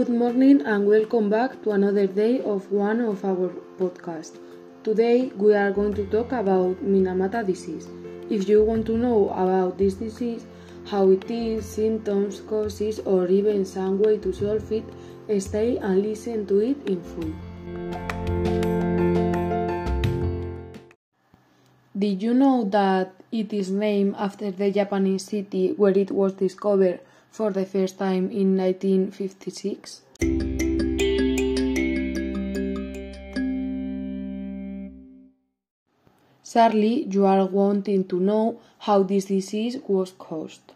Good morning and welcome back to another day of one of our podcasts. Today we are going to talk about Minamata disease. If you want to know about this disease, how it is, symptoms, causes, or even some way to solve it, stay and listen to it in full. Did you know that it is named after the Japanese city where it was discovered for the first time in 1956? Sadly, you are wanting to know how this disease was caused.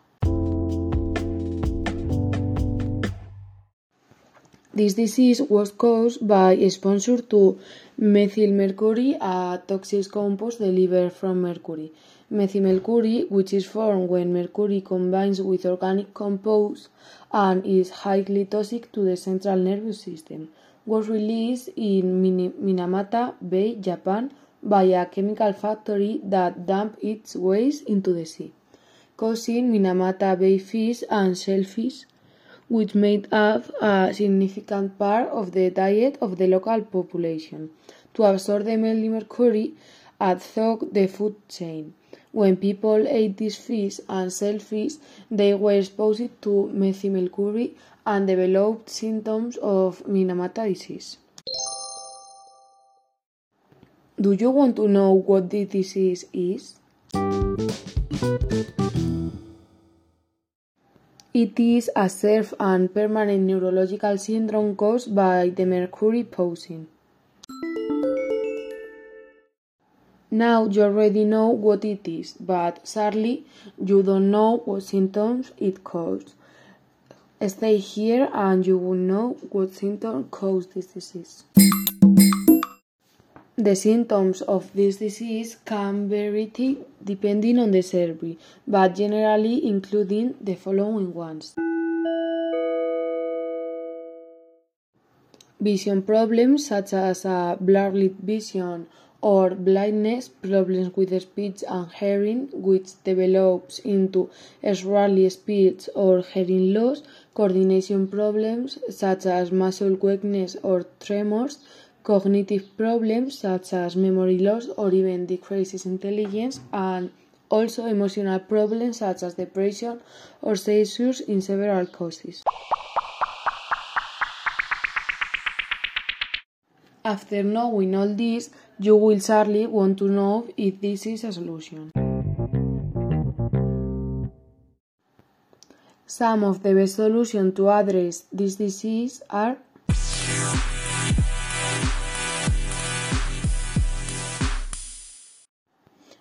This disease was caused by exposure to methylmercury, a toxic compound delivered from mercury. Methylmercury, which is formed when mercury combines with organic compounds and is highly toxic to the central nervous system, was released in Minamata Bay, Japan, by a chemical factory that dumped its waste into the sea, causing Minamata Bay fish and shellfish which made up a significant part of the diet of the local population, to absorb the mercury through the food chain. When people ate this fish and shellfish, they were exposed to methylmercury and developed symptoms of Minamata disease. Do you want to know what this disease is? It is a severe and permanent neurological syndrome caused by the mercury poisoning. Now you already know what it is, but sadly you don't know what symptoms it causes. Stay here and you will know what symptoms cause this disease. The symptoms of this disease can vary depending on the severity, but generally including the following ones. Vision problems such as a blurred vision or blindness, problems with speech and hearing, which develops into slurred speech or hearing loss, coordination problems such as muscle weakness or tremors, cognitive problems such as memory loss or even decreased intelligence, and also emotional problems such as depression or seizures in several causes. After knowing all this, you will surely want to know if this is a solution. Some of the best solutions to address this disease are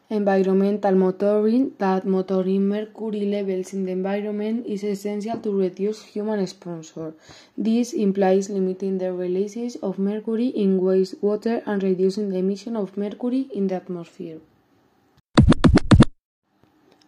Environmental monitoring that monitoring mercury levels in the environment is essential to reduce human exposure. This implies limiting the releases of mercury in wastewater and reducing the emission of mercury in the atmosphere.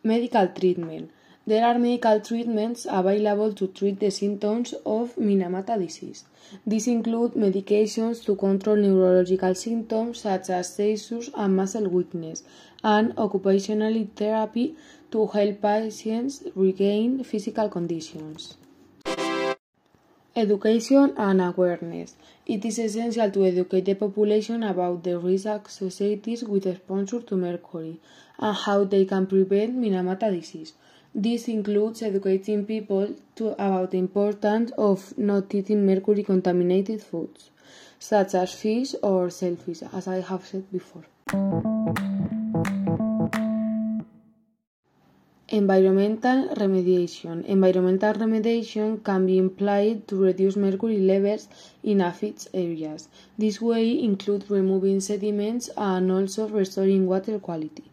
Medical treatment. There are medical treatments available to treat the symptoms of Minamata disease. These include medications to control neurological symptoms such as seizures and muscle weakness, and occupational therapy to help patients regain physical conditions. Education and awareness. It is essential to educate the population about the risks associated with exposure to mercury and how they can prevent Minamata disease. This includes educating people to, about the importance of not eating mercury contaminated foods, such as fish or shellfish, as I have said before. Environmental remediation. Environmental remediation can be applied to reduce mercury levels in affected areas. This way includes removing sediments and also restoring water quality.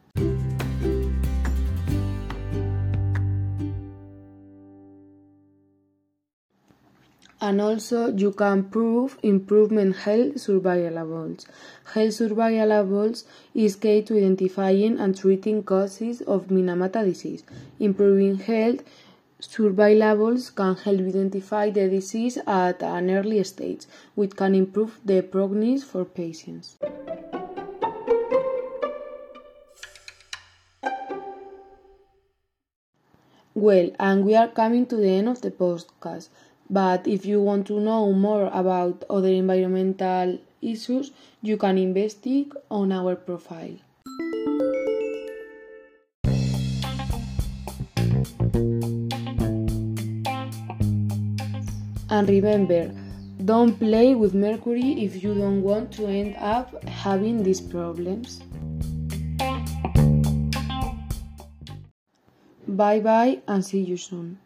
And also you can prove improvement health survivables. Health survivables is key to identifying and treating causes of Minamata disease. Improving health survivables can help identify the disease at an early stage, which can improve the prognosis for patients. Well, and we are coming to the end of the podcast. But if you want to know more about other environmental issues, you can investigate on our profile. And remember, don't play with mercury if you don't want to end up having these problems. Bye bye and see you soon.